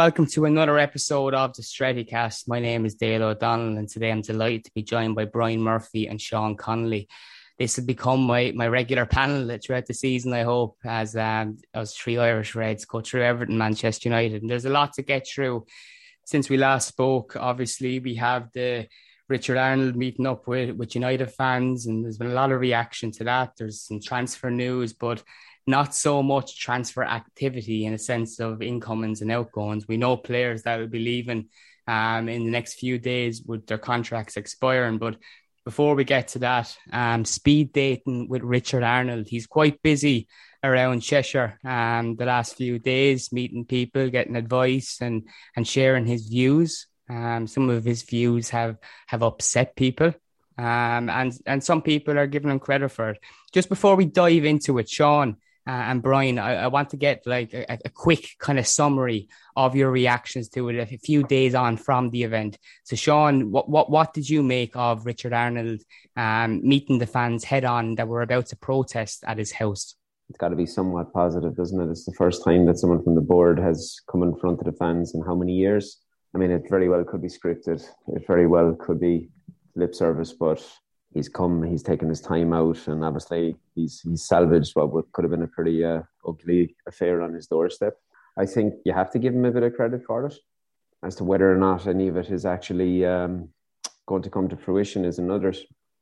Welcome to another episode of the Strettycast. My name is Dale O'Donnell and today I'm delighted to be joined by Brian Murphy and Shaun Connolly. This will become my, my regular panel throughout the season, I hope, as um, as three Irish Reds go through Everton, Manchester United. And there's a lot to get through since we last spoke. Obviously, we have the Richard Arnold meeting up with, with United fans, and there's been a lot of reaction to that. There's some transfer news, but not so much transfer activity in a sense of incomings and outgoings. We know players that will be leaving um, in the next few days with their contracts expiring. But before we get to that, um, speed dating with Richard Arnold. He's quite busy around Cheshire um, the last few days, meeting people, getting advice, and and sharing his views. Um, some of his views have have upset people, um, and and some people are giving him credit for it. Just before we dive into it, Shaun, uh, and Brian, I, I, want to get like a, a, quick kind of summary of your reactions to it a few days on from the event. So, Shaun, what what what did you make of Richard Arnold um, meeting the fans head on that were about to protest at his house? It's got to be somewhat positive, doesn't it? It's the first time that someone from the board has come in front of the fans in how many years? I mean, it very well could be scripted. It very well could be lip service, but he's come, he's taken his time out, and obviously he's he's salvaged what could have been a pretty uh, ugly affair on his doorstep. I think you have to give him a bit of credit for it. As to whether or not any of it is actually um, going to come to fruition is another.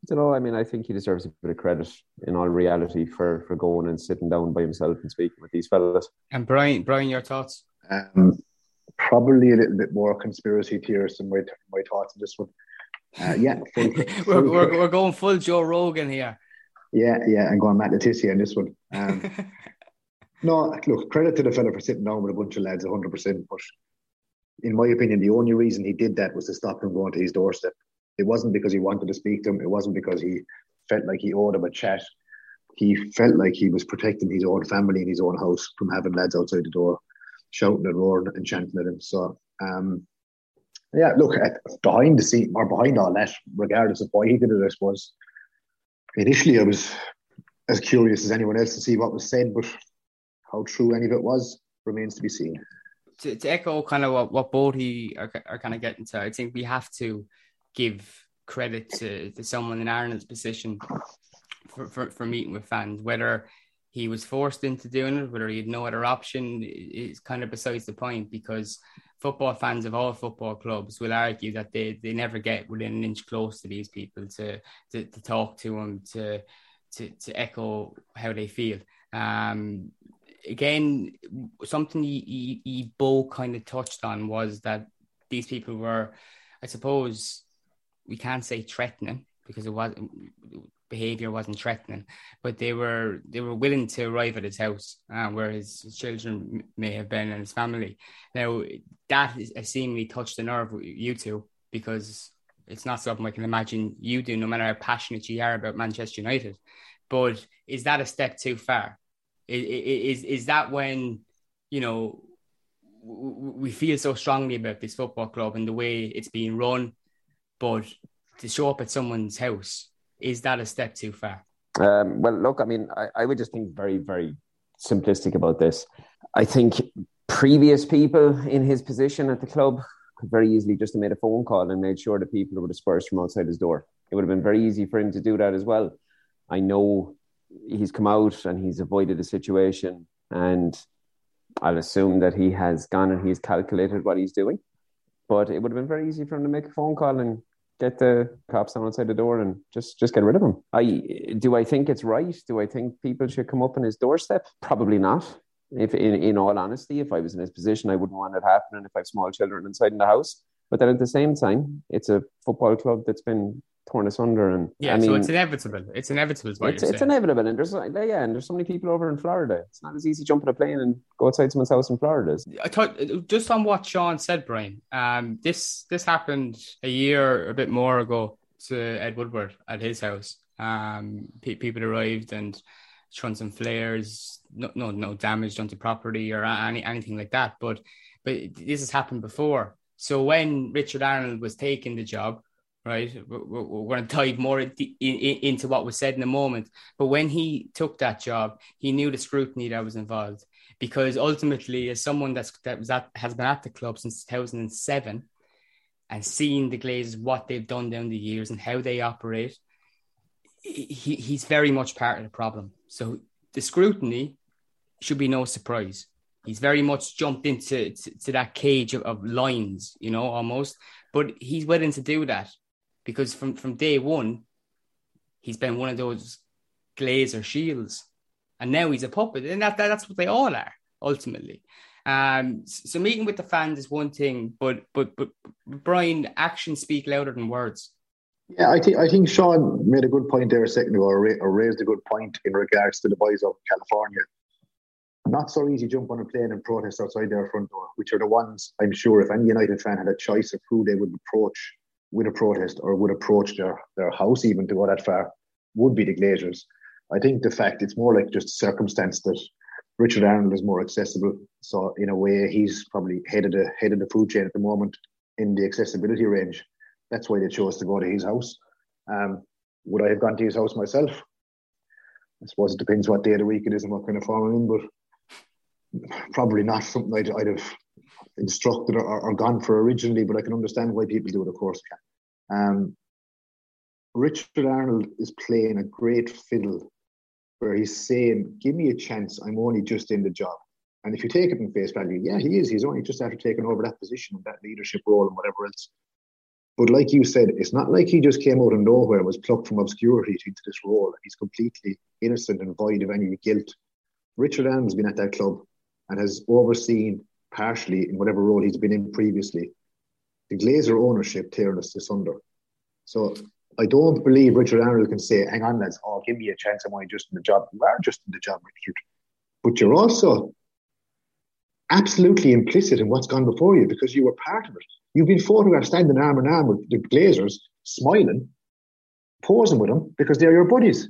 You know, I mean, I think he deserves a bit of credit in all reality for for going and sitting down by himself and speaking with these fellas. And Brian, Brian, your thoughts? Um, probably a little bit more conspiracy theorist than my my thoughts on this one. Uh, yeah, full, we're, we're, we're going full Joe Rogan here. Yeah, yeah, I'm going Matt Le Tissier on this one. Um, No, look, credit to the fella for sitting down with a bunch of lads, 100%. But in my opinion, the only reason he did that was to stop him going to his doorstep. It wasn't because he wanted to speak to him. It wasn't because he felt like he owed him a chat. He felt like he was protecting his own family in his own house from having lads outside the door shouting and roaring and chanting at him. So, um, yeah, look, behind the scene or behind all that, regardless of why he did it, I suppose, initially I was as curious as anyone else to see what was said, but how true any of it was remains to be seen. To, to echo kind of what, what both he are, are kind of getting to, I think we have to give credit to, to someone in Arnold's position for, for, for meeting with fans, whether he was forced into doing it, whether he had no other option is kind of besides the point because football fans of all football clubs will argue that they, they never get within an inch close to these people to, to, to talk to them, to, to, to echo how they feel. Um, again, something he, he, both kind of touched on was that these people were, I suppose, we can't say threatening because it was behavior wasn't threatening, but they were they were willing to arrive at his house uh, where his, children may have been and his family. Now that is, seemingly touched the nerve with you two because it's not something I can imagine you do, no matter how passionate you are about Manchester United. But is that a step too far? Is is, is that when you know we feel so strongly about this football club and the way it's being run, but to show up at someone's house is that a step too far? Um, well, look, I mean, I, I would just think very, very simplistic about this. I think previous people in his position at the club could very easily just have made a phone call and made sure that people were dispersed from outside his door. It would have been very easy for him to do that as well. I know he's come out and he's avoided the situation, and I'll assume that he has gone and he's calculated what he's doing. But it would have been very easy for him to make a phone call and get the cops on outside the door and just just get rid of him. I do I think it's right? Do I think people should come up on his doorstep? Probably not. If in, in all honesty, if I was in his position, I wouldn't want it happening if I have small children inside in the house. But then at the same time, it's a football club that's been torn asunder. And yeah, I mean, so it's inevitable. It's inevitable. it's, it's inevitable, and there's yeah, and there's so many people over in Florida. It's not as easy jumping a plane and go outside someone's house in Florida. I thought just on what Shaun said, Brian. Um, this this happened a year, a bit more ago, to Ed Woodward at his house. Um, pe- people arrived and shown some flares. No, no, no damage done to property or any anything like that. But but this has happened before. So when Richard Arnold was taking the job, right? We're, going to dive more in, in, into what was said in a moment. But when he took that job, he knew the scrutiny that was involved because ultimately, as someone that's that was at, has been at the club since 2007 and seen the Glazers what they've done down the years and how they operate, he, he's very much part of the problem. So the scrutiny should be no surprise. He's very much jumped into to, to that cage of, of lines, you know, almost. But he's willing to do that because from from day one, he's been one of those Glazer shields, and now he's a puppet, and that, that that's what they all are ultimately. Um, so meeting with the fans is one thing, but but but Brian, actions speak louder than words. Yeah, I think I think Shaun made a good point there a second ago, or, or raised a good point in regards to the boys of California. Not so easy jump on a plane and protest outside their front door, which are the ones I'm sure if any United fan had a choice of who they would approach with a protest or would approach their, their house even to go that far would be the Glazers. I think the fact it's more like just circumstance that Richard Arnold is more accessible. So in a way, he's probably head of the head of the food chain at the moment in the accessibility range. That's why they chose to go to his house. Um, would I have gone to his house myself? I suppose it depends what day of the week it is and what kind of form I'm in, but probably not something I'd, I'd have instructed or, or, gone for originally, but I can understand why people do it, of course. Um, Richard Arnold is playing a great fiddle where he's saying, Give me a chance, I'm only just in the job. And if you take it in face value, yeah, he is. He's only just after taking over that position and that leadership role and whatever else. But like you said, it's not like he just came out of nowhere and was plucked from obscurity into this role. He's completely innocent and void of any guilt. Richard Arnold's been at that club and has overseen partially in whatever role he's been in previously. The Glazer ownership tearing us asunder. So I don't believe Richard Arnold can say, hang on, lads, oh, give me a chance, I'm only just in the job. You are just in the job, Richard. but you're also absolutely implicit in what's gone before you because you were part of it. You've been photographed standing arm in arm with the Glazers, smiling, posing with them because they're your buddies.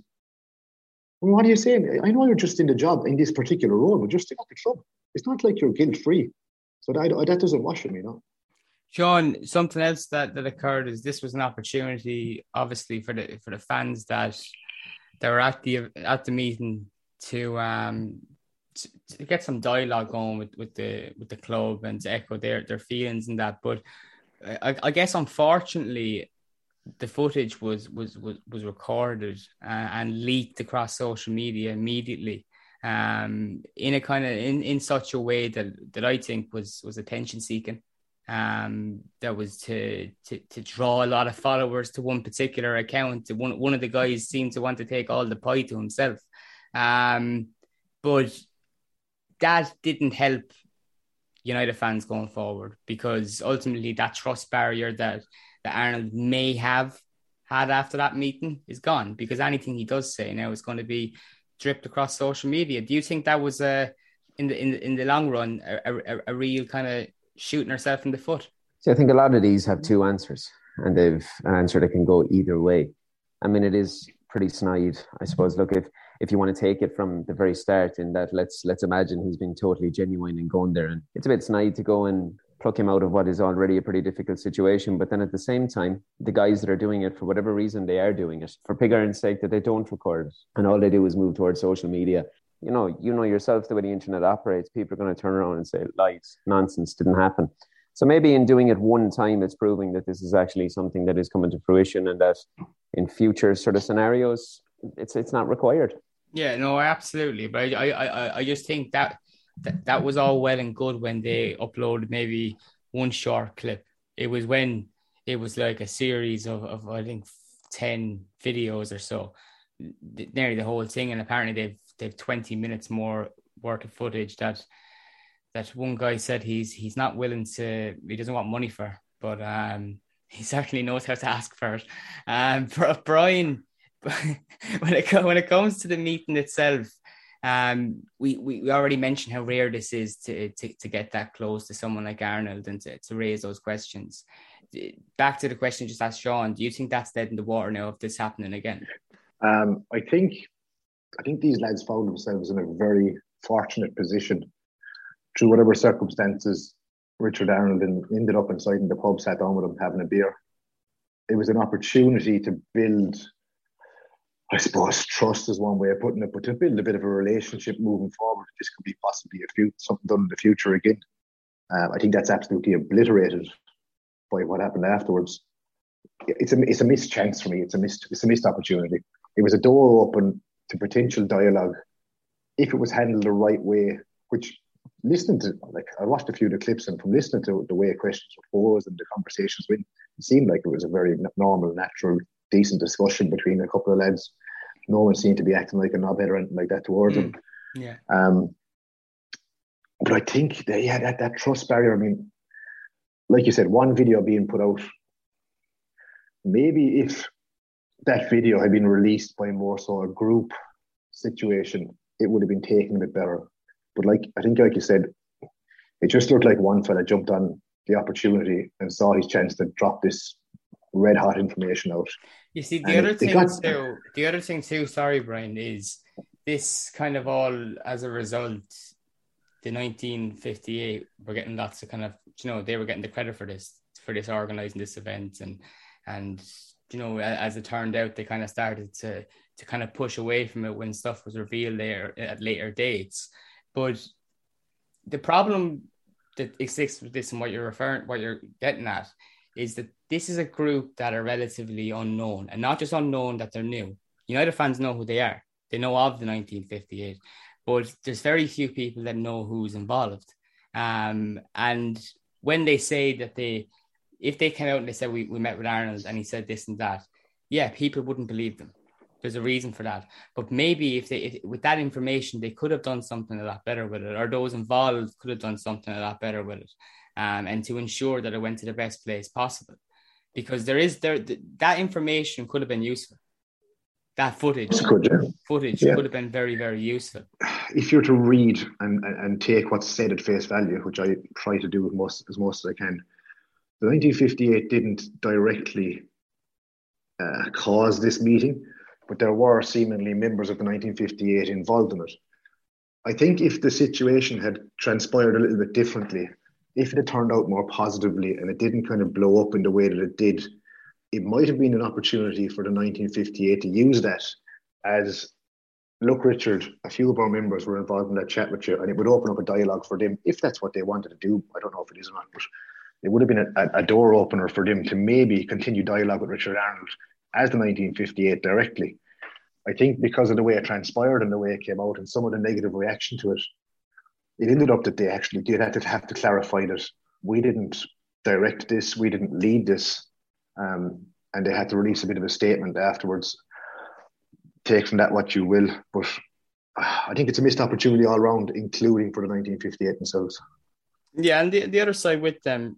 What are you saying? I know you're just in the job in this particular role, but just at the club. It's not like you're guilt free. So that, that doesn't wash me, you know. Shaun, something else that, that occurred is this was an opportunity, obviously, for the for the fans that that were at the at the meeting to um to, to get some dialogue going with, with the with the club and to echo their their feelings and that. But I, I guess unfortunately, the footage was was was, was recorded uh, and leaked across social media immediately um in a kind of in in such a way that that I think was was attention seeking um, that was to, to to draw a lot of followers to one particular account. One one of the guys seemed to want to take all the pie to himself, um, but that didn't help United fans going forward because ultimately that trust barrier that that Arnold may have had after that meeting is gone because anything he does say now is going to be dripped across social media. Do you think that was a in the in the, in the long run a, a, a real kind of shooting herself in the foot? See, I think a lot of these have two answers, and they've an answer that can go either way. I mean, it is pretty snide, I suppose. Look, if if you want to take it from the very start, in that let's let's imagine he's been totally genuine and going there, and it's a bit snide to go and pluck him out of what is already a pretty difficult situation. But then at the same time, the guys that are doing it for whatever reason they are doing it for pig iron's sake that they don't record and all they do is move towards social media you know, you know yourself the way the internet operates. People are going to turn around and say lies, nonsense, didn't happen. So maybe in doing it one time, it's proving that this is actually something that is coming to fruition, and that in future sort of scenarios, it's it's not required. Yeah, no, absolutely. But I I I just think that that, that was all well and good when they uploaded maybe one short clip. It was when it was like a series of, of I think ten videos or so, nearly the whole thing, and apparently they've they've 20 minutes more worth of footage that that one guy said he's he's not willing to he doesn't want money for but um he certainly knows how to ask for it um brian when it when it comes to the meeting itself um we, we we already mentioned how rare this is to to, to get that close to someone like arnold and to, to raise those questions back to the question just asked shaun do you think that's dead in the water now if this happening again um i think I think these lads found themselves in a very fortunate position through whatever circumstances. Richard Arnold ended up inside in the pub, sat down with them having a beer. It was an opportunity to build, I suppose, trust is one way of putting it, but to build a bit of a relationship moving forward. This could be possibly a few something done in the future again. Um, I think that's absolutely obliterated by what happened afterwards. It's a it's a missed chance for me. It's a missed it's a missed opportunity. It was a door open to potential dialogue if it was handled the right way, which listening to like I watched a few of the clips and from listening to the way questions were posed and the conversations went, it seemed like it was a very normal, natural, decent discussion between a couple of lads. No one seemed to be acting like a knobhead or anything like that towards mm. them. Yeah. Um, but I think that, yeah, that, that trust barrier, I mean, like you said, one video being put out, maybe if that video had been released by more so a group situation, it would have been taken a bit better. But like I think, like you said, it just looked like one fella jumped on the opportunity and saw his chance to drop this red hot information out. You see, the and other thing got... too, the other thing too, sorry, Brian, is this kind of all as a result. The 1958, we're getting lots of kind of, you know, they were getting the credit for this, for this organizing this event, and and you know, as it turned out, they kind of started to to kind of push away from it when stuff was revealed there at later dates. But the problem that exists with this and what you're referring, what you're getting at, is that this is a group that are relatively unknown, and not just unknown that they're new. United fans know who they are; they know of the 1958, but there's very few people that know who's involved. Um, and when they say that they if they came out and they said we, we met with Arnold and he said this and that, yeah, people wouldn't believe them. There's a reason for that. But maybe if they if, with that information they could have done something a lot better with it, or those involved could have done something a lot better with it, um, and to ensure that it went to the best place possible, because there is there that information could have been useful. that footage, Good, yeah. footage Yeah. could have been very, very useful. if you're to read and, and, and take what's said at face value, which I try to do as most as most as I can, the 1958 didn't directly uh, cause this meeting, but there were seemingly members of the 1958 involved in it. I think if the situation had transpired a little bit differently, if it had turned out more positively and it didn't kind of blow up in the way that it did, it might have been an opportunity for the 1958 to use that as look, Richard, a few of our members were involved in that chat with you, and it would open up a dialogue for them if that's what they wanted to do. I don't know if it is or not, but it would have been a, a door opener for them to maybe continue dialogue with Richard Arnold as the 1958 directly. I think because of the way it transpired and the way it came out and some of the negative reaction to it, it ended up that they actually did have to have to clarify that we didn't direct this, we didn't lead this, um, and they had to release a bit of a statement afterwards take from that what you will. But uh, I think it's a missed opportunity all round, including for the 1958 themselves. Yeah, and the, the other side with them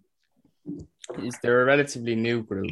is they're a relatively new group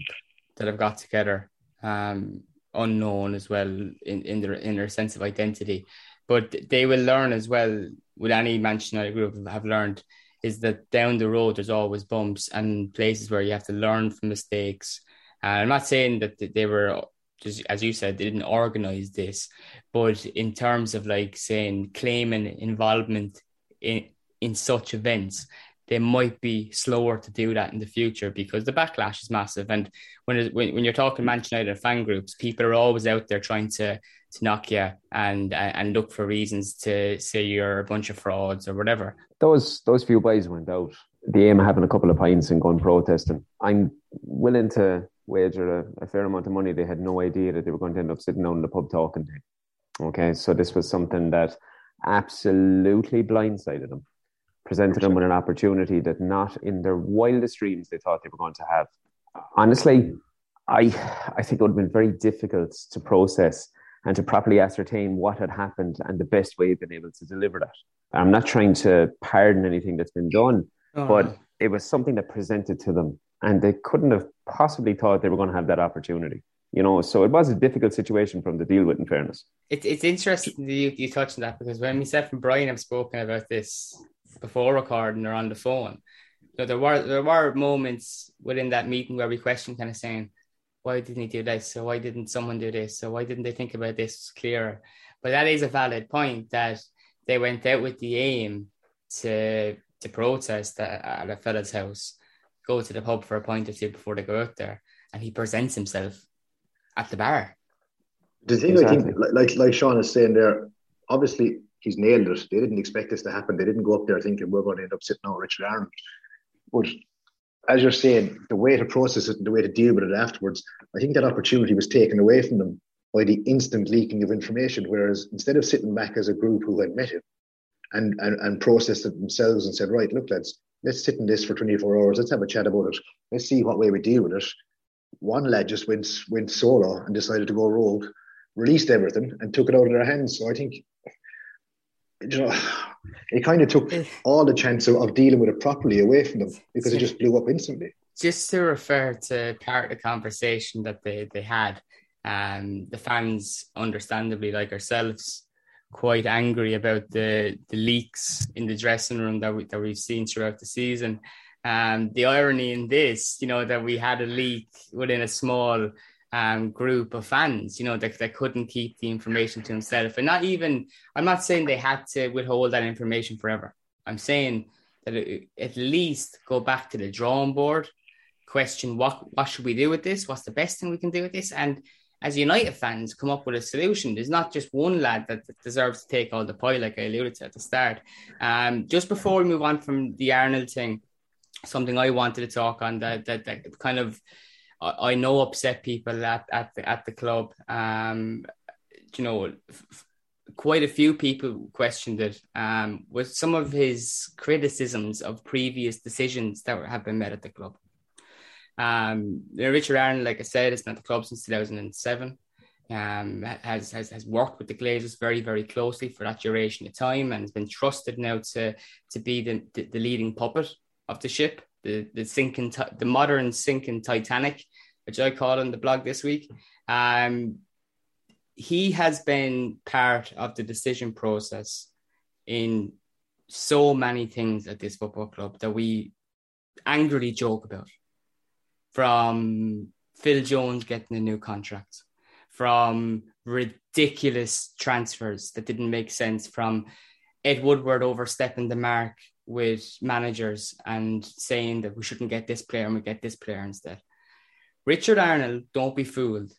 that have got together, um, unknown as well in, in their in their sense of identity. But they will learn as well with any Manchester United group have learned is that down the road there's always bumps and places where you have to learn from mistakes. And I'm not saying that they were just as you said, they didn't organize this, but in terms of like saying claiming involvement in in such events, they might be slower to do that in the future because the backlash is massive. And when when, when you're talking Manchester United fan groups, people are always out there trying to to knock you and and look for reasons to say you're a bunch of frauds or whatever. Those those few boys went out. The aim of having a couple of pints and going protesting. I'm willing to wager a, a, fair amount of money. They had no idea that they were going to end up sitting down in the pub talking to. Okay, so this was something that absolutely blindsided them, presented them with an opportunity that not in their wildest dreams they thought they were going to have. Honestly, I I think it would have been very difficult to process and to properly ascertain what had happened and the best way they've been able to deliver that. I'm not trying to pardon anything that's been done, oh. but it was something that presented to them and they couldn't have possibly thought they were going to have that opportunity. You know, so it was a difficult situation for them to deal with. In fairness, it, it's interesting that you, you touched on that because when myself and Brian have spoken about this before recording or on the phone, so there were there were moments within that meeting where we questioned, kind of saying, "Why didn't he do this? So why didn't someone do this? So why didn't they think about this clearer?" But that is a valid point that they went out with the aim to to protest at, at a fella's house go to the pub for a pint or two before they go out there, and he presents himself at the bar. The thing exactly. I think, like like Shaun is saying there, obviously he's nailed it. They didn't expect this to happen. They didn't go up there thinking we're going to end up sitting on Richard Arnold. But as you're saying, the way to process it and the way to deal with it afterwards, I think that opportunity was taken away from them by the instant leaking of information. Whereas instead of sitting back as a group who had met him and, and, and processed it themselves and said, right, look, lads, let's sit in this for 24 hours. Let's have a chat about it. Let's see what way we deal with it. One lad just went went solo and decided to go rogue, released everything and took it out of their hands. So I think, you know, it kind of took all the chance of, of dealing with it properly away from them because it just blew up instantly. Just to refer to part of the conversation that they, they had, um, the fans, understandably like ourselves, quite angry about the the leaks in the dressing room that we that we've seen throughout the season. Um, the irony in this, you know, that we had a leak within a small um, group of fans, you know, that, that couldn't keep the information to himself. And not even, I'm not saying they had to withhold that information forever. I'm saying that it, at least go back to the drawing board, question what what should we do with this? What's the best thing we can do with this? And as United fans come up with a solution. There's not just one lad that deserves to take all the pie, like I alluded to at the start. Um, just before we move on from the Arnold thing, something I wanted to talk on that that, that kind of I know upset people at at the at the club. Um, you know, f- quite a few people questioned it. Um, with some of his criticisms of previous decisions that have been made at the club. Um, Richard Arnold, like I said, has been at the club since 2007. Um, has, has has worked with the Glazers very very closely for that duration of time, and has been trusted now to to be the, the, the leading puppet of the ship, the the sinking the modern sinking Titanic, which I call on the blog this week. Um, he has been part of the decision process in so many things at this football club that we angrily joke about. From Phil Jones getting a new contract, from ridiculous transfers that didn't make sense, from Ed Woodward overstepping the mark with managers and saying that we shouldn't get this player and we get this player instead. Richard Arnold, don't be fooled,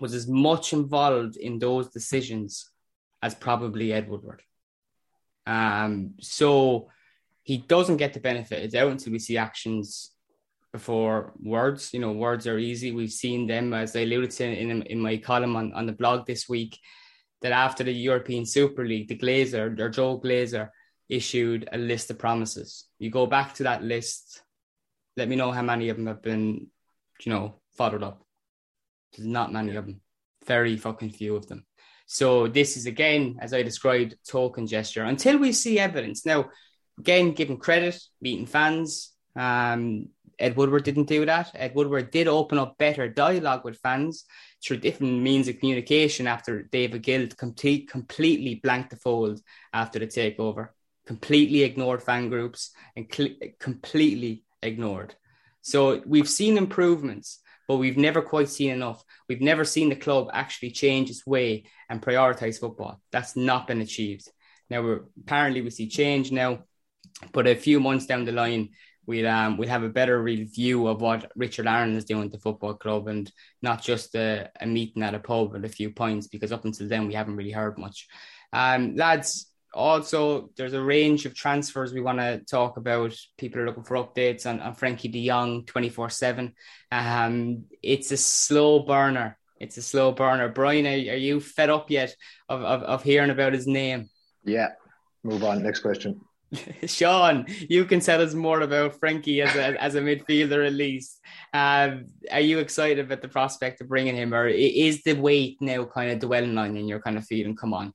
was as much involved in those decisions as probably Ed Woodward. Um, so he doesn't get the benefit. It's out until we see actions before words. You know, words are easy. We've seen them, as I alluded to in, in my column on, on the blog this week, that after the European Super League, the Glazer, or Joel Glazer, issued a list of promises. You go back to that list, let me know how many of them have been, you know, followed up. There's not many of them, very fucking few of them. So this is again, as I described, token gesture until we see evidence. Now, again, giving credit, meeting fans. Um, Ed Woodward didn't do that. Ed Woodward did open up better dialogue with fans through different means of communication after David Gill complete, completely blanked the fold after the takeover, completely ignored fan groups and cl- completely ignored. So we've seen improvements, but we've never quite seen enough. We've never seen the club actually change its way and prioritize football. That's not been achieved. Now we're apparently we see change now, but a few months down the line, we'll um we'll have a better review of what Richard Arnold is doing at the football club and not just a, a meeting at a pub and a few points because up until then we haven't really heard much. Um, lads, also there's a range of transfers we want to talk about. People are looking for updates on, on Frenkie de Jong 24 7. Um, it's a slow burner. It's a slow burner. Brian, are, are you fed up yet of, of, of hearing about his name? Yeah. Move on. Next question. Shaun, you can tell us more about Frenkie as a, as a midfielder at least. Um, are you excited about the prospect of bringing him, or is the weight now kind of dwelling on and you're kind of feeling, come on,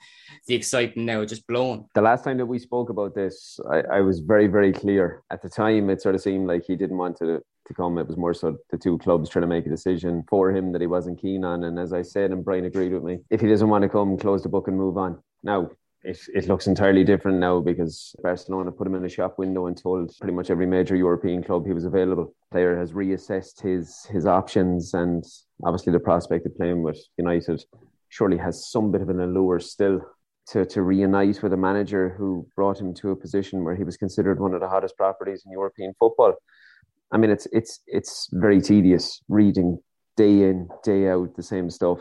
the excitement now just blown? The last time that we spoke about this, I, I was very, very clear. At the time, it sort of seemed like he didn't want to to come. It was more so the two clubs trying to make a decision for him that he wasn't keen on. And as I said, and Brian agreed with me, if he doesn't want to come, close the book and move on. Now, it, it looks entirely different now because Barcelona put him in a shop window and told pretty much every major European club he was available. Player has reassessed his his options and obviously the prospect of playing with United surely has some bit of an allure still to, to reunite with a manager who brought him to a position where he was considered one of the hottest properties in European football. I mean, it's it's it's very tedious reading day in day out the same stuff,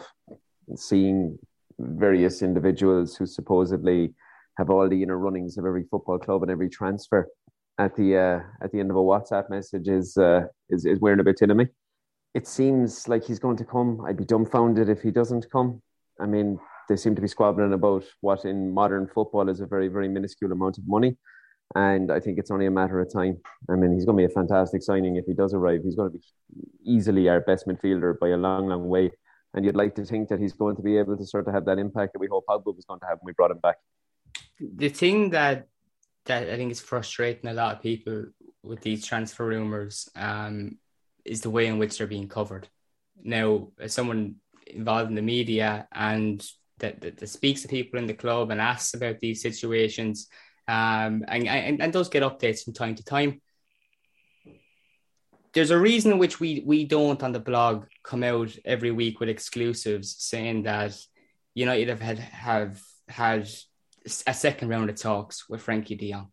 seeing various individuals who supposedly have all the inner runnings of every football club and every transfer at the uh, at the end of a WhatsApp message is uh, is is wearing a bit into me. It seems like he's going to come. I'd be dumbfounded if he doesn't come. I mean, they seem to be squabbling about what in modern football is a very very minuscule amount of money, and I think it's only a matter of time. I mean, he's going to be a fantastic signing if he does arrive. He's going to be easily our best midfielder by a long long way and you'd like to think that he's going to be able to sort of have that impact that we hope Pogba was going to have when we brought him back. The thing that that I think is frustrating a lot of people with these transfer rumors um, is the way in which they're being covered. Now, as someone involved in the media and that, that, that speaks to people in the club and asks about these situations, um, and, and, and does get updates from time to time there's a reason in which we we don't on the blog come out every week with exclusives saying that United have had have had a second round of talks with Frenkie De Jong.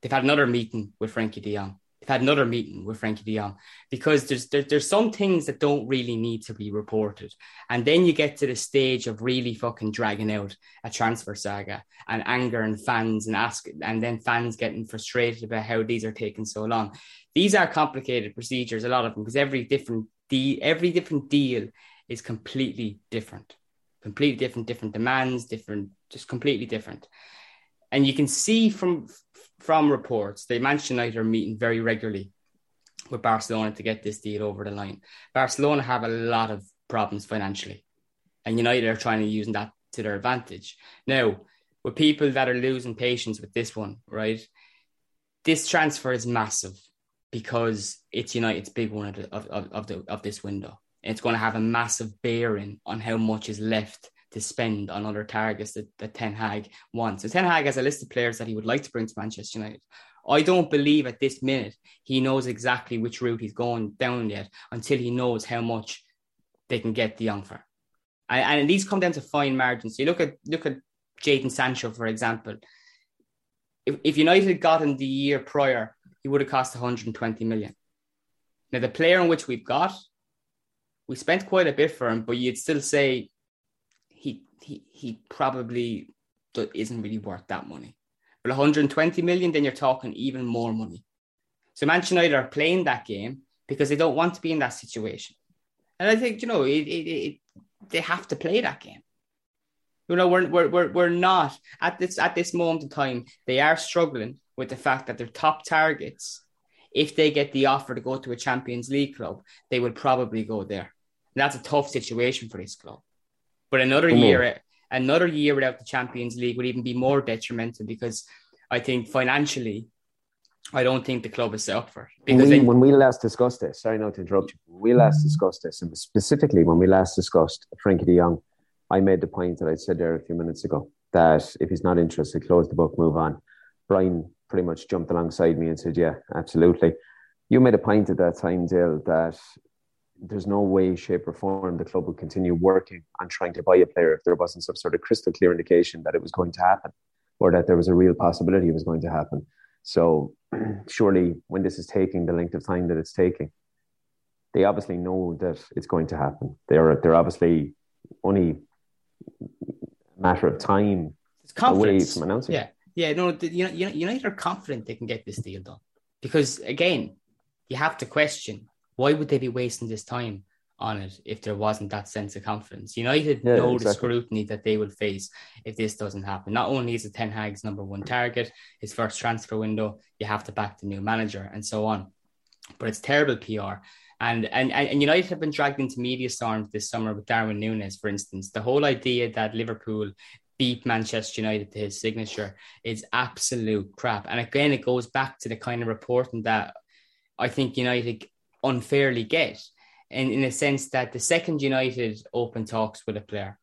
They've had another meeting with Frenkie De Jong. Had another meeting with Frenkie De Jong because there's there, there's some things that don't really need to be reported, and then you get to the stage of really fucking dragging out a transfer saga and anger and fans and ask, and then fans getting frustrated about how these are taking so long. These are complicated procedures, a lot of them, because every different deal, every different deal is completely different, completely different, different demands, different, just completely different, and you can see from from reports, the Manchester United are meeting very regularly with Barcelona to get this deal over the line. Barcelona have a lot of problems financially, and United are trying to use that to their advantage. Now, with people that are losing patience with this one, right? This transfer is massive because it's United's big one of, of, of, the, of this window. it's going to have a massive bearing on how much is left to spend on other targets that, that Ten Hag wants. So Ten Hag has a list of players that he would like to bring to Manchester United. I don't believe at this minute he knows exactly which route he's going down yet until he knows how much they can get de Jong for. And, and these come down to fine margins. So you look at look at Jadon Sancho, for example. If, if United got him the year prior, he would have cost 120 million. Now, the player in which we've got, we spent quite a bit for him, but you'd still say he he probably isn't really worth that money. But 120 million, then you're talking even more money. So Manchester United are playing that game because they don't want to be in that situation. And I think, you know, it, it, it, they have to play that game. You know, we're, we're, we're, we're not at this at this moment in time, they are struggling with the fact that their top targets, if they get the offer to go to a Champions League club, they would probably go there. And that's a tough situation for this club. But another mm-hmm. year, another year without the Champions League would even be more detrimental because I think financially, I don't think the club is set up for it. Because we, when we last discussed this, sorry not to interrupt you, we last discussed this, and specifically when we last discussed Frenkie de Jong, I made the point that I said there a few minutes ago that if he's not interested, close the book, move on. Brian pretty much jumped alongside me and said, Yeah, absolutely. You made a point at that time, Dale, that there's no way, shape, or form the club would continue working on trying to buy a player if there wasn't some sort of crystal clear indication that it was going to happen or that there was a real possibility it was going to happen. So, surely, when this is taking the length of time that it's taking, they obviously know that it's going to happen. They're they're obviously only a matter of time away from announcing. Yeah, yeah. No, the, you know, United are confident they can get this deal done because again, you have to question why would they be wasting this time on it if there wasn't that sense of confidence? United yeah, know exactly. the scrutiny that they will face if this doesn't happen. Not only is it Ten Hag's number one target, his first transfer window, you have to back the new manager and so on. But it's terrible PR. And, and and United have been dragged into media storms this summer with Darwin Núñez, for instance. The whole idea that Liverpool beat Manchester United to his signature is absolute crap. And again, it goes back to the kind of reporting that I think United unfairly get. In, in a sense that the second United open talks with a player,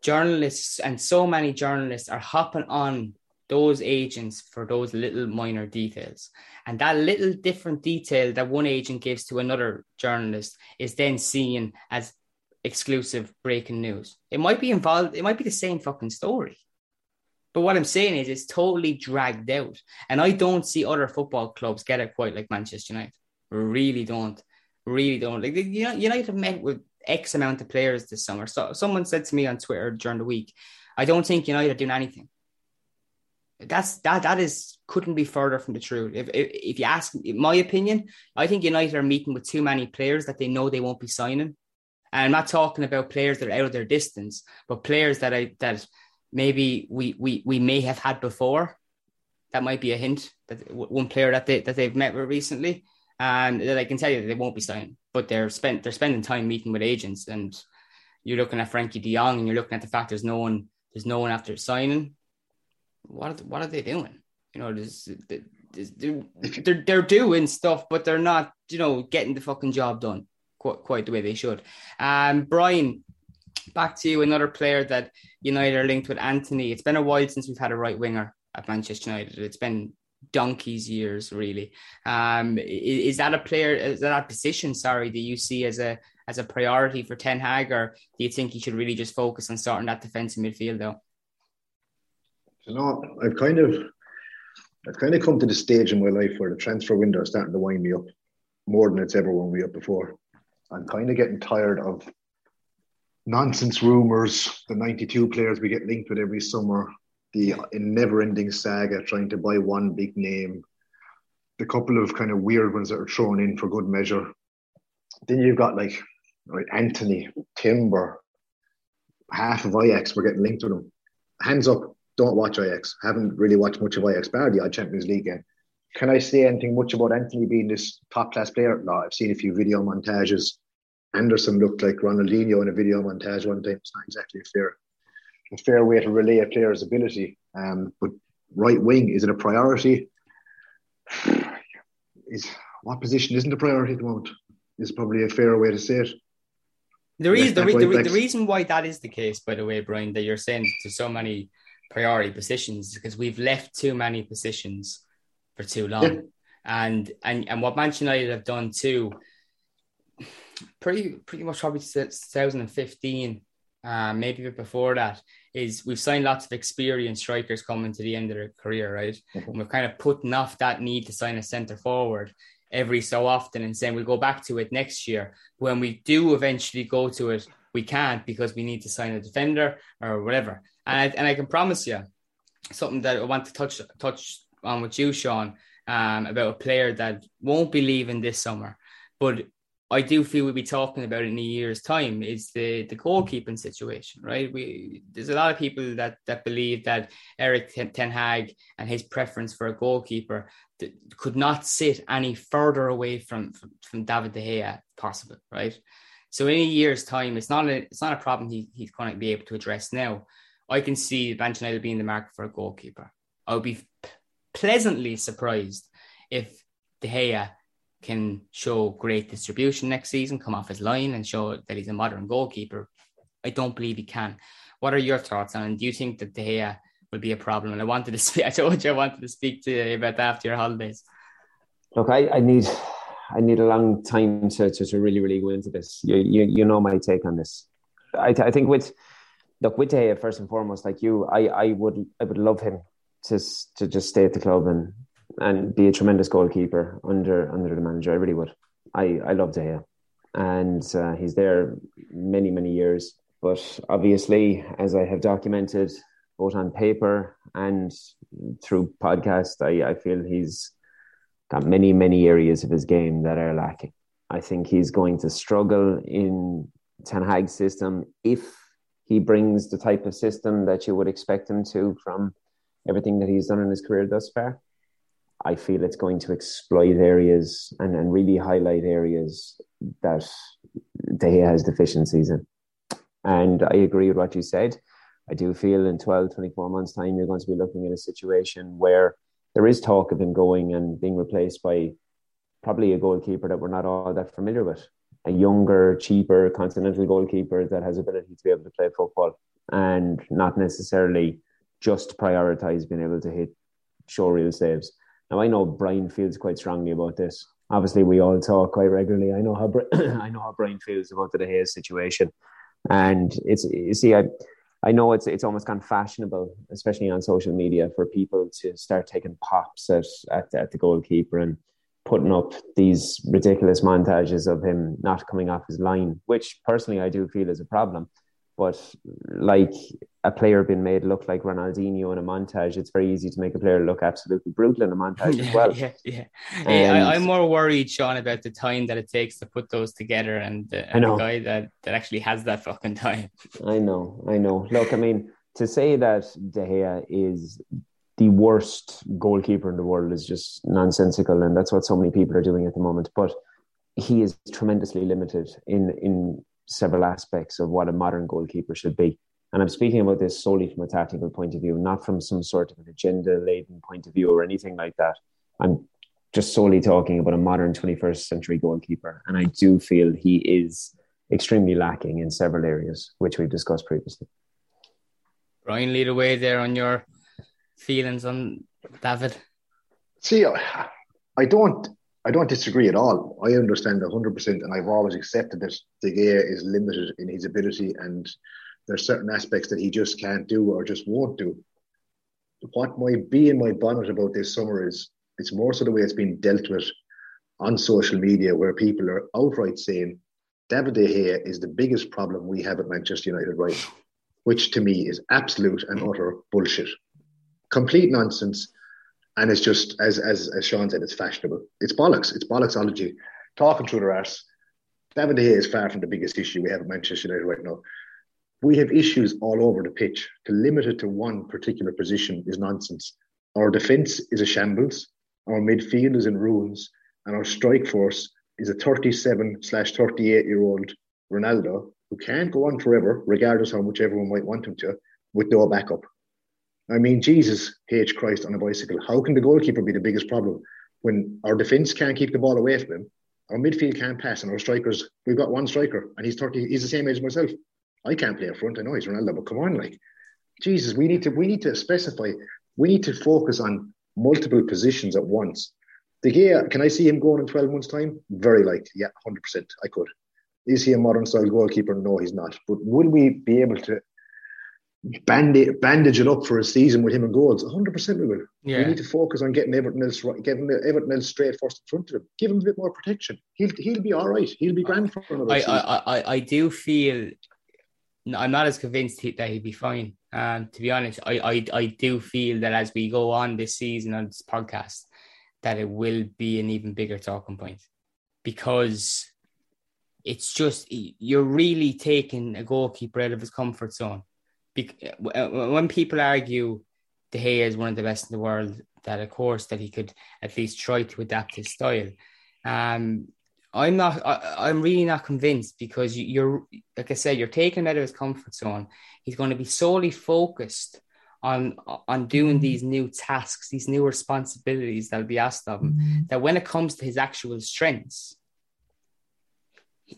journalists and so many journalists are hopping on those agents for those little minor details. And that little different detail that one agent gives to another journalist is then seen as exclusive breaking news. It might be involved, it might be the same fucking story. But what I'm saying is it's totally dragged out. And I don't see other football clubs get it quite like Manchester United. Really don't. Really don't. Like you know, United have met with X amount of players this summer. So someone said to me on Twitter during the week, I don't think United are doing anything. That's that that is couldn't be further from the truth. If, if if you ask my opinion, I think United are meeting with too many players that they know they won't be signing. And I'm not talking about players that are out of their distance, but players that I that maybe we we we may have had before. That might be a hint that one player that they that they've met with recently and I can tell you they won't be signing, but they're spent they're spending time meeting with agents, and you're looking at Frenkie De Jong, and you're looking at the fact there's no one there's no one after signing. What are, what are they doing? You know, there's, there's, they're they're doing stuff, but they're not you know getting the fucking job done quite quite the way they should. Um, Brian, back to you, another player that United are linked with Antony. It's been a while since we've had a right winger at Manchester United. It's been donkey's years really. Um is, that a player is that a position sorry that you see as a as a priority for ten hag or do you think he should really just focus on starting that defensive midfield though? You know i've kind of i've kind of come to the stage in my life where the transfer window is starting to wind me up more than it's ever wound me up before. I'm kind of getting tired of nonsense rumors the 92 players we get linked with every summer the never-ending saga trying to buy one big name, the couple of kind of weird ones that are thrown in for good measure. Then you've got like right, Antony, Timber, half of Ajax were getting linked to them. Hands up, don't watch Ajax. Haven't really watched much of Ajax, barely the Champions League game. Can I say anything much about Antony being this top class player? No, I've seen a few video montages. Anderson looked like Ronaldinho in a video montage one time. It's not exactly fair a fair way to relay a player's ability. Um, but right wing is it a priority? Is what position isn't a priority at the moment? is probably a fair way to say it. The reason, the, re- the, the, reason why that is the case, by the way, Brian, that you're saying to so many priority positions is because we've left too many positions for too long. Yeah. And and and what Manchester United have done too, pretty pretty much probably since 2015, uh, maybe before that, is we've signed lots of experienced strikers coming to the end of their career, right? Mm-hmm. And we're kind of putting off that need to sign a centre forward every so often and saying we'll go back to it next year. When we do eventually go to it, we can't because we need to sign a defender or whatever. And I, and I can promise you something that I want to touch touch on with you, Shaun, um, about a player that won't be leaving this summer, but I do feel we'll be talking about in a year's time is the the goalkeeping situation, right? We there's a lot of people that that believe that Erik Ten Hag and his preference for a goalkeeper could not sit any further away from, from, from David De Gea possible, right? So in a year's time, it's not a it's not a problem he, he's going to be able to address now. I can see Manchester being the market for a goalkeeper. I would be p- pleasantly surprised if De Gea can show great distribution next season, come off his line and show that he's a modern goalkeeper. I don't believe he can. What are your thoughts on? Do you think that De Gea will be a problem? And I wanted to speak. I told you I wanted to speak to you about that after your holidays. Look, I, I need I need a long time to, to, to really really go into this. You, you you know my take on this. I, I think with look with De Gea first and foremost, like you, I, I would I would love him to to just stay at the club and and be a tremendous goalkeeper under under the manager. I really would. I I love De Gea, and uh, he's there many many years. But obviously, as I have documented both on paper and through podcast, I, I feel he's got many many areas of his game that are lacking. I think he's going to struggle in Ten Hag's system if he brings the type of system that you would expect him to from everything that he's done in his career thus far. I feel it's going to exploit areas and, and really highlight areas that they has deficiencies in. And I agree with what you said. I do feel in 12, 24 months' time, you're going to be looking at a situation where there is talk of him going and being replaced by probably a goalkeeper that we're not all that familiar with. A younger, cheaper continental goalkeeper that has ability to be able to play football and not necessarily just prioritize being able to hit show real saves. Now I know Brian feels quite strongly about this. Obviously, we all talk quite regularly. I know how I know how Brian feels about the De Gea situation, and it's you see, I I know it's it's almost gone fashionable, especially on social media, for people to start taking pops at at, at the goalkeeper and putting up these ridiculous montages of him not coming off his line, which personally I do feel is a problem. But like a player being made look like Ronaldinho in a montage, it's very easy to make a player look absolutely brutal in a montage yeah, as well. Yeah, yeah. And I, am more worried, Shaun, about the time that it takes to put those together and, uh, the, and the guy that, that actually has that fucking time. I know, I know. Look, I mean, to say that De Gea is the worst goalkeeper in the world is just nonsensical, and that's what so many people are doing at the moment. But he is tremendously limited in in several aspects of what a modern goalkeeper should be. And I'm speaking about this solely from a tactical point of view, not from some sort of an agenda laden point of view or anything like that. I'm just solely talking about a modern 21st century goalkeeper. And I do feel he is extremely lacking in several areas, which we've discussed previously. Brian, lead away there on your feelings on David. See, I don't I don't disagree at all. I understand 100%, and I've always accepted that De Gea is limited in his ability, and there's certain aspects that he just can't do or just won't do. What might be in my bonnet about this summer is it's more so the way it's been dealt with on social media, where people are outright saying David De Gea is the biggest problem we have at Manchester United right now, which to me is absolute and utter bullshit. Complete nonsense and it's just as as as Shaun said, it's fashionable. It's bollocks. It's bollocksology. Talking through their arse. David De Gea is far from the biggest issue we have at Manchester United right now. We have issues all over the pitch. To limit it to one particular position is nonsense. Our defence is a shambles. Our midfield is in ruins, and our strike force is a 37 slash 38 year old Ronaldo who can't go on forever, regardless how much everyone might want him to, with no backup. I mean, Jesus H. Christ on a bicycle. How can the goalkeeper be the biggest problem when our defence can't keep the ball away from him? Our midfield can't pass, and our strikers, we've got one striker, and he's 30, he's the same age as myself. I can't play up front. I know he's Ronaldo, but come on, like, Jesus, we need to we need to specify. We need to focus on multiple positions at once. De Gea, can I see him going in 12 months' time? Very likely, yeah, 100%. I could. Is he a modern style goalkeeper? No, he's not. But will we be able to bandage, bandage it up for a season with him and goals? 100% we will. Yeah. We need to focus on getting Everton else, right- getting Everton else straight first in front of him. Give him a bit more protection. He'll, he'll be all right. He'll be grand for another I, season. I, I, I do feel I'm not as convinced he, that he'd be fine. Um, to be honest, I, I, I do feel that as we go on this season on this podcast, that it will be an even bigger talking point because it's just you're really taking a goalkeeper out of his comfort zone. Bec- uh, uh, when people argue De Gea is one of the best in the world, that of course that he could at least try to adapt his style. Um, I'm not. I, I'm really not convinced because you, you're, like I said, you're taking him out of his comfort zone. He's going to be solely focused on on doing mm-hmm. these new tasks, these new responsibilities that'll be asked of him. Mm-hmm. That when it comes to his actual strengths,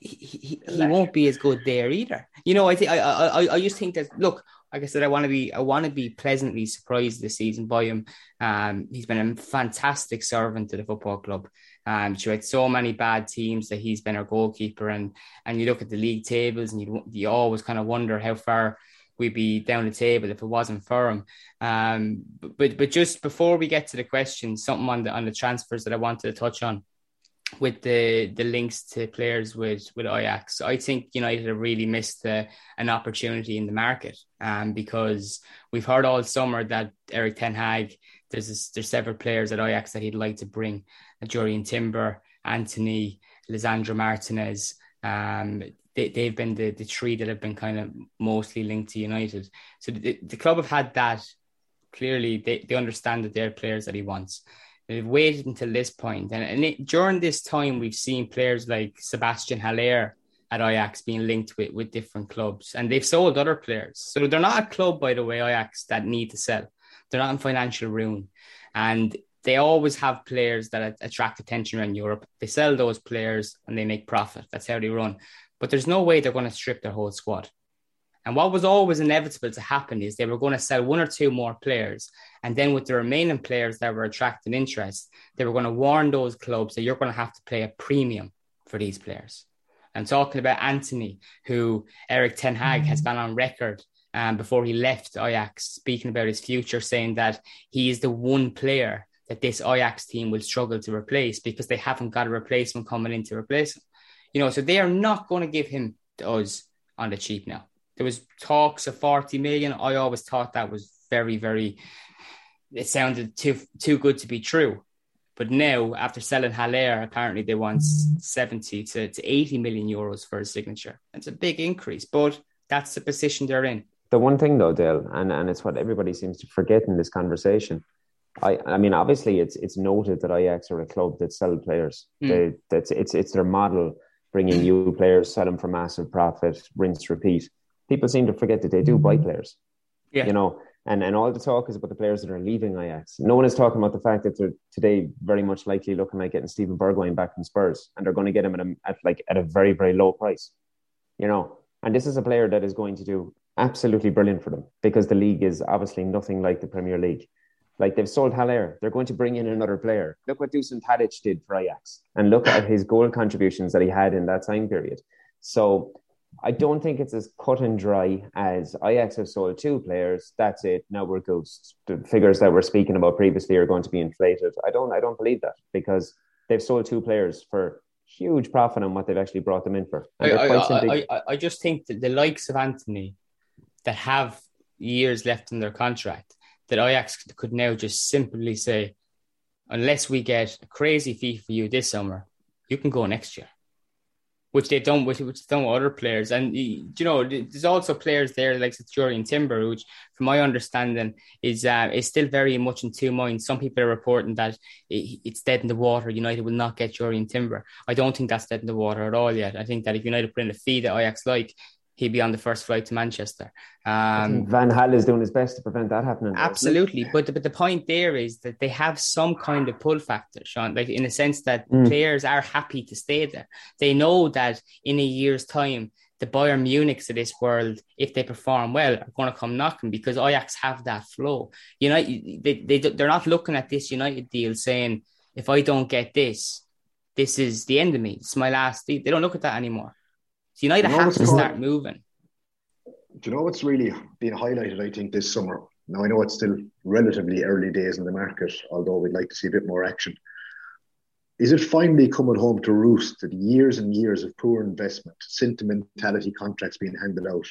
he, he, he, won't be as good there either. You know, I think I, I I just think that look, like I said, I want to be I want to be pleasantly surprised this season by him. Um, he's been a fantastic servant to the football club. Um, she had so many bad teams that he's been our goalkeeper, and and you look at the league tables, and you you always kind of wonder how far we'd be down the table if it wasn't for him. Um, but but just before we get to the question, something on the on the transfers that I wanted to touch on with the the links to players with with Ajax. I think United have really missed an opportunity in the market, um, because we've heard all summer that Erik Ten Hag there's this, there's several players at Ajax that he'd like to bring, uh, Jurriën Timber, Antony, Lisandro Martinez. Um, they, they've been the, the three that have been kind of mostly linked to United. So the, the club have had that. Clearly, they, they understand that they're players that he wants. They've waited until this point, and, and it, during this time, we've seen players like Sebastian Haller at Ajax being linked with, with different clubs, and they've sold other players. So they're not a club, by the way, Ajax that need to sell. They're not in financial ruin, and they always have players that attract attention around Europe. They sell those players and they make profit. That's how they run. But there's no way they're going to strip their whole squad. And what was always inevitable to happen is they were going to sell one or two more players. And then with the remaining players that were attracting interest, they were going to warn those clubs that you're going to have to pay a premium for these players. I'm talking about Antony, who Erik Ten Hag has gone on record um, before he left Ajax, speaking about his future, saying that he is the one player that this Ajax team will struggle to replace because they haven't got a replacement coming in to replace him. You know, so they are not going to give him to us on the cheap now. There was talks of 40 million. I always thought that was very, very it sounded too too good to be true. But now, after selling Haller, apparently they want 70 to, to 80 million euros for his signature. It's a big increase, but that's the position they're in. The one thing though, Dale, and, and it's what everybody seems to forget in this conversation. I, I mean, obviously, it's it's noted that Ajax are a club that sell players. Mm. They, that's it's it's their model, bringing new players, sell them for massive profit, rinse, repeat. People seem to forget that they do buy mm-hmm. players. Yeah. You know, and and all the talk is about the players that are leaving Ajax. No one is talking about the fact that they're today very much likely looking like getting Steven Bergwijn back from Spurs, and they're going to get him at, a, at like at a very very low price. You know, and this is a player that is going to do absolutely brilliant for them because the league is obviously nothing like the Premier League. Like they've sold Haller, they're going to bring in another player. Look what Dusan Tadic did for Ajax, and look at his goal contributions that he had in that time period. So I don't think it's as cut and dry as Ajax have sold two players. That's it. Now we're ghosts. The figures that we're speaking about previously are going to be inflated. I don't. I don't believe that because they've sold two players for huge profit on what they've actually brought them in for. I, I, I, I, I just think that the likes of Antony that have years left in their contract, that Ajax could now just simply say, unless we get a crazy fee for you this summer, you can go next year. Which they don't, which, which done with other players, and you know, there's also players there like Jurriën Timber, which, from my understanding, is uh, is still very much in two minds. Some people are reporting that it, it's dead in the water. United will not get Jurriën Timber. I don't think that's dead in the water at all yet. I think that if United put in a fee that Ajax like, he'd be on the first flight to Manchester. Um, Van Gaal is doing his best to prevent that happening. Absolutely, but the, but the point there is that they have some kind of pull factor, Shaun. Like in a sense that mm. players are happy to stay there. They know that in a year's time, the Bayern Munichs of this world, if they perform well, are going to come knocking because Ajax have that flow. You know, they they they're not looking at this United deal saying, if I don't get this, this is the end of me. It's my last. Deal. They don't look at that anymore. So United you know have to start moving. Do you know what's really been highlighted? I think this summer. Now I know it's still relatively early days in the market, although we'd like to see a bit more action. Is it finally coming home to roost that years and years of poor investment, sentimentality contracts being handed out,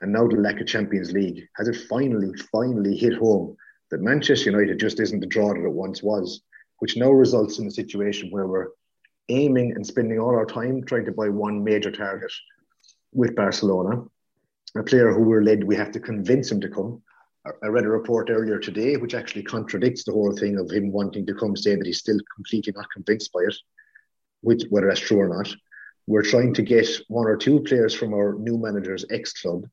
and now the lack of Champions League? Has it finally, finally hit home that Manchester United just isn't the draw that it once was, which now results in a situation where we're aiming and spending all our time trying to buy one major target with Barcelona, a player who we're led, we have to convince him to come. I read a report earlier today which actually contradicts the whole thing of him wanting to come, saying that he's still completely not convinced by it, which, whether that's true or not. We're trying to get one or two players from our new manager's ex club.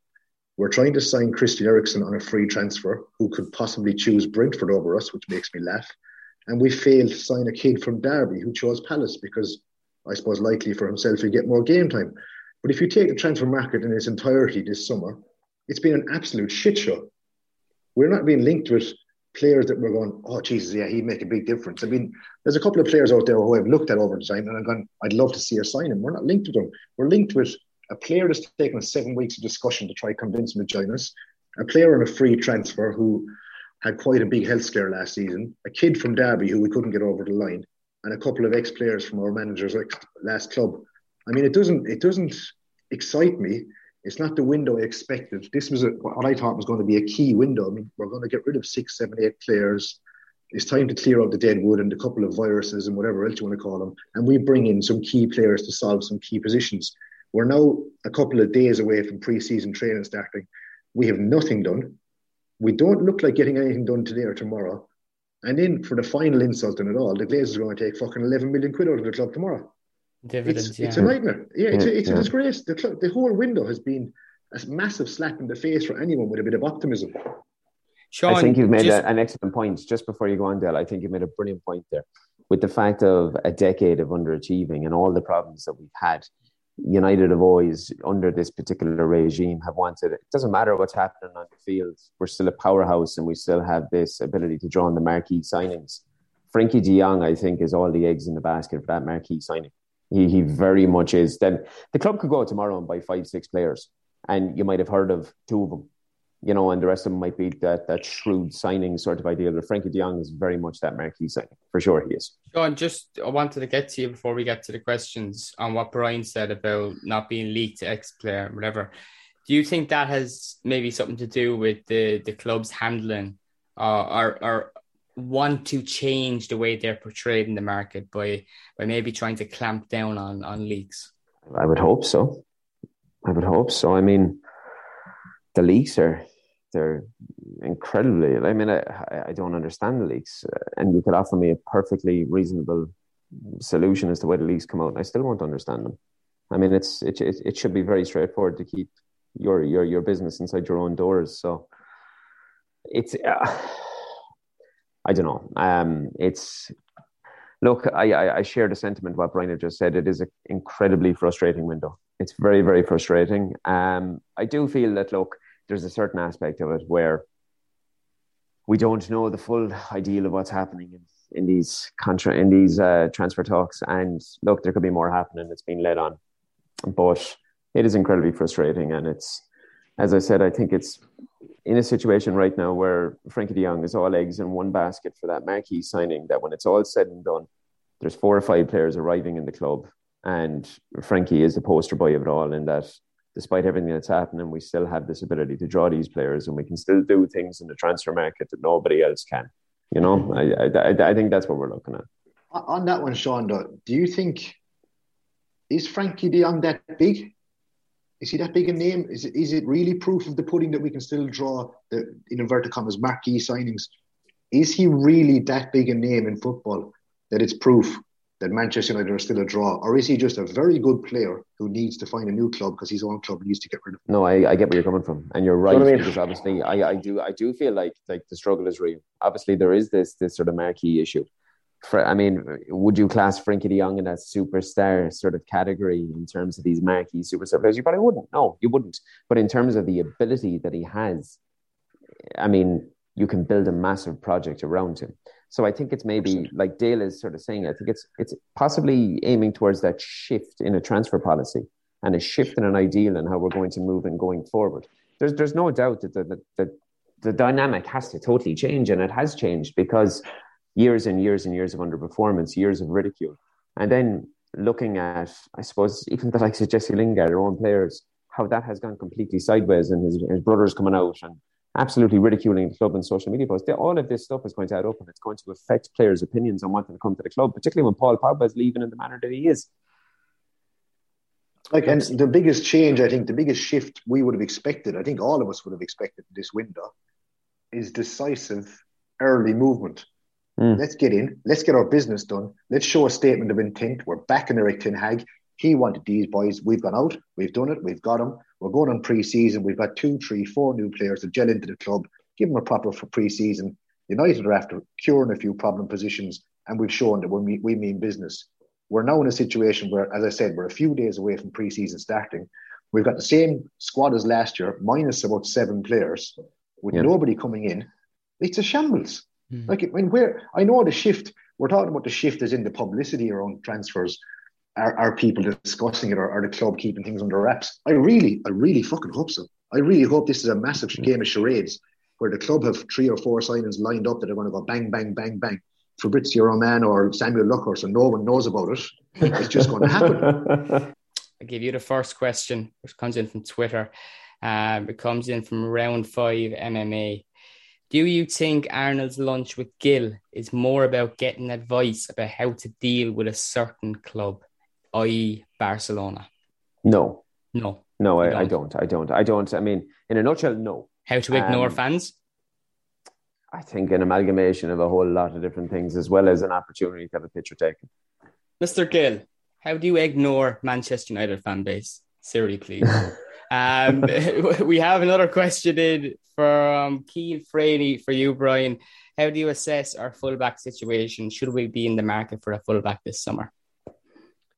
We're trying to sign Christian Eriksen on a free transfer, who could possibly choose Brentford over us, which makes me laugh. And we failed to sign a kid from Derby who chose Palace because I suppose likely for himself he'd get more game time. But if you take the transfer market in its entirety this summer, it's been an absolute shit show. We're not being linked with players that we're going, oh Jesus, yeah, he'd make a big difference. I mean, there's a couple of players out there who I've looked at over the time and I've gone, I'd love to see her sign him. We're not linked with them. We're linked with a player that's taken seven weeks of discussion to try convince him to join us, a player on a free transfer who had quite a big health scare last season, a kid from Derby who we couldn't get over the line, and a couple of ex-players from our manager's last club. I mean, it doesn't it doesn't excite me. It's not the window I expected. This was a, what I thought was going to be a key window. I mean, we're going to get rid of six, seven, eight players. It's time to clear out the dead wood and a couple of viruses and whatever else you want to call them, and we bring in some key players to solve some key positions. We're now a couple of days away from pre-season training starting. We have nothing done we don't look like getting anything done today or tomorrow. And then for the final insult in it all, the Glazers are going to take fucking 11 million quid out of the club tomorrow. Dividends, it's, yeah. it's a nightmare. Yeah, it's, a, it's yeah. a disgrace. The, club, the whole window has been a massive slap in the face for anyone with a bit of optimism. Shaun, I think you've made just, a, an excellent point. Just before you go on, Dale, I think you made a brilliant point there. With the fact of a decade of underachieving and all the problems that we've had, United have always, under this particular regime, have wanted. It doesn't matter what's happening on the field. We're still a powerhouse, and we still have this ability to draw on the marquee signings. Frenkie De Jong, I think, is all the eggs in the basket for that marquee signing. He, he very much is. Then the club could go tomorrow and buy five, six players, and you might have heard of two of them you know, and the rest of them might be that that shrewd signing sort of idea. But Frenkie De Jong is very much that marquee signing for sure. He is. John, just I wanted to get to you before we get to the questions on what Brian said about not being leaked to ex player, whatever. Do you think that has maybe something to do with the the club's handling, uh, or or want to change the way they're portrayed in the market by by maybe trying to clamp down on on leaks? I would hope so. I would hope so. I mean, the leaks are they're incredibly. I mean, I, I don't understand the leaks, uh, and you could offer me a perfectly reasonable solution as to why the leaks come out, and I still won't understand them. I mean, it's it, it, it should be very straightforward to keep your your your business inside your own doors. So it's uh, I don't know. Um, it's look, I, I, I share the sentiment what Brian just said. It is an incredibly frustrating window. It's very very frustrating. Um, I do feel that look there's a certain aspect of it where we don't know the full ideal of what's happening in, in these contra- in these uh, transfer talks. And look, there could be more happening. It's been led on, but it is incredibly frustrating. And it's, as I said, I think it's in a situation right now where Frenkie De Jong is all eggs in one basket for that marquee signing. That when it's all said and done, there's four or five players arriving in the club, and Frenkie is the poster boy of it all. In that despite everything that's happening, we still have this ability to draw these players, and we can still do things in the transfer market that nobody else can. You know, I I, I think that's what we're looking at. On that one, Shaun, do you think is Frenkie De Jong that big? Is he that big a name? Is it, is it really proof of the pudding that we can still draw the in inverted commas marquee signings? Is he really that big a name in football that it's proof that Manchester United are still a draw, or is he just a very good player who needs to find a new club because his own club needs to get rid of him? No, I, I get where you're coming from, and you're right. You know I mean? Because obviously, I, I do I do feel like like the struggle is real. Obviously, there is this this sort of marquee issue. For, I mean, would you class Frenkie De Jong in that superstar sort of category in terms of these marquee superstar players? You probably wouldn't. No, you wouldn't. But in terms of the ability that he has, I mean, you can build a massive project around him. So I think it's maybe like Dale is sort of saying. I think it's it's possibly aiming towards that shift in a transfer policy and a shift in an ideal and how we're going to move and going forward. There's there's no doubt that the, the, the, the dynamic has to totally change, and it has changed because years and years and years of underperformance, years of ridicule, and then looking at, I suppose, even the likes of Jesse Lingard, our own players, how that has gone completely sideways, and his, his brothers coming out and absolutely ridiculing the club and social media posts. All of this stuff is going to add up and it's going to affect players' opinions on wanting to come to the club, particularly when Paul Pogba is leaving in the manner that he is. Like, and the biggest change, I think, the biggest shift we would have expected, I think all of us would have expected this window, is decisive early movement. Mm. Let's get in. Let's get our business done. Let's show a statement of intent. We're back in Erik Ten Hag. He wanted these boys. We've gone out. We've done it. We've got them. We're going on pre-season. We've got two, three, four new players to gel into the club. Give them a proper for pre-season. United are after curing a few problem positions, and we've shown that we, we mean business. We're now in a situation where, as I said, we're a few days away from pre-season starting. We've got the same squad as last year, minus about seven players, with yep. nobody coming in. It's a shambles. Mm. Like, I mean, where I know the shift. We're talking about the shift as in the publicity around transfers are, are people discussing it or are the club keeping things under wraps? I really, I really fucking hope so. I really hope this is a massive game of charades where the club have three or four signings lined up that are going to go bang, bang, bang, bang. Fabrizio Romano or Samuel Luckhurst, so no one knows about it. It's just going to happen. I give you the first question, which comes in from Twitter. Um, it comes in from round five MMA. Do you think Arnold's lunch with Gill is more about getting advice about how to deal with a certain club? i.e., Barcelona? No. No. No, I don't. I don't. I don't. I don't. I mean, in a nutshell, no. How to ignore um, fans? I think an amalgamation of a whole lot of different things, as well as an opportunity to have a picture taken. Mr. Gill, how do you ignore Manchester United fan base? Siri, please. um, we have another question in from Keith Fraley for you, Brian. How do you assess our fullback situation? Should we be in the market for a fullback this summer?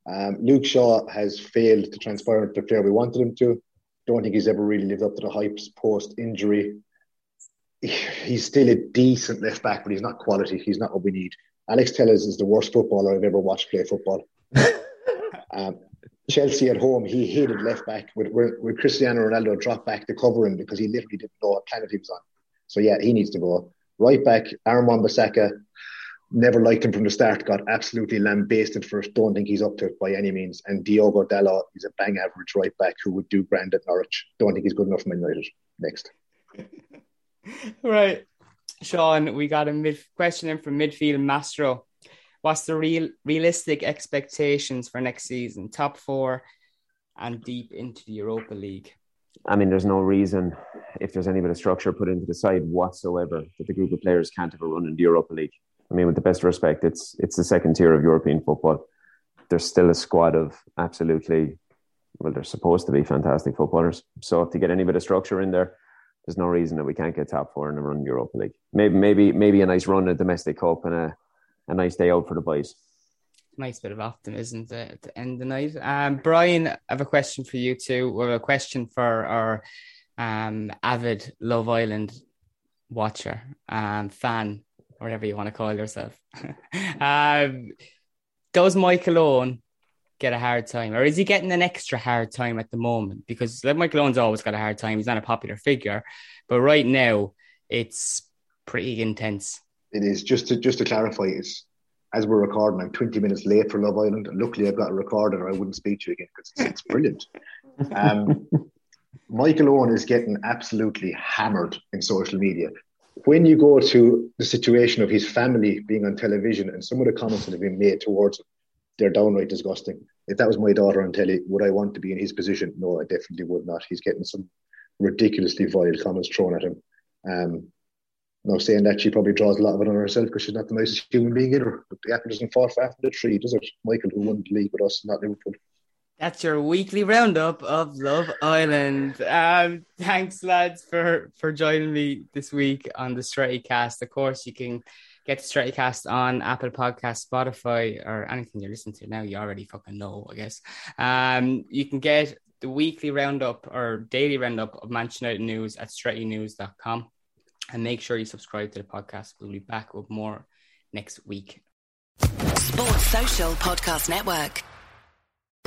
Um, Luke Shaw has failed to transpire into the player we wanted him to. Don't think he's ever really lived up to the hype post injury. He's still a decent left back, but he's not quality. He's not what we need. Alex Telles is the worst footballer I've ever watched play football. um, Chelsea at home, he hated left back with, with Cristiano Ronaldo dropped back to cover him because he literally didn't know what planet he was on. So yeah, he needs to go. Right back, Aaron Wan-Bissaka, never liked him from the start, got absolutely lambasted for it. Don't think he's up to it by any means. And Diogo Dalot is a bang average right back who would do grand at Norwich. Don't think he's good enough for Man United. Next. right. Shaun, we got a mid question in from midfield Mastro. What's the real realistic expectations for next season? Top four and deep into the Europa League. I mean, there's no reason, if there's any bit of structure put into the side whatsoever, that the group of players can't have a run in the Europa League. I mean, with the best respect, it's it's the second tier of European football. There's still a squad of absolutely, well, they're supposed to be fantastic footballers. So if to get any bit of structure in there, there's no reason that we can't get top four in a run Europa League. Maybe maybe maybe a nice run at domestic cup and a, a nice day out for the boys. Nice bit of optimism to, to end of the night. Um, Brian, I have a question for you too, or a question for our um, avid Love Island watcher and fan whatever you want to call yourself. um, does Michael Owen get a hard time, or is he getting an extra hard time at the moment? Because Michael Owen's always got a hard time. He's not a popular figure, but right now it's pretty intense. It is just to just to clarify. It's as we're recording. I'm 20 minutes late for Love Island. And luckily, I've got a recorder, or I wouldn't speak to you again because it's, it's brilliant. Um, Michael Owen is getting absolutely hammered in social media when you go to the situation of his family being on television and some of the comments that have been made towards him, they're downright disgusting. If that was my daughter on telly, would I want to be in his position? No, I definitely would not. He's getting some ridiculously vile comments thrown at him. Um, No, saying that she probably draws a lot of it on herself because she's not the nicest human being either. But the apple doesn't fall far from the tree, does it? Michael, who won the league with us, not Liverpool. That's your weekly roundup of Love Island. Um, thanks, lads, for for joining me this week on the Strettycast. Of course, you can get the Strettycast on Apple Podcast, Spotify, or anything you're listening to now. You already fucking know, I guess. Um, you can get the weekly roundup or daily roundup of Manchester United news at strettynews.com. And make sure you subscribe to the podcast. We'll be back with more next week. Sports Social Podcast Network.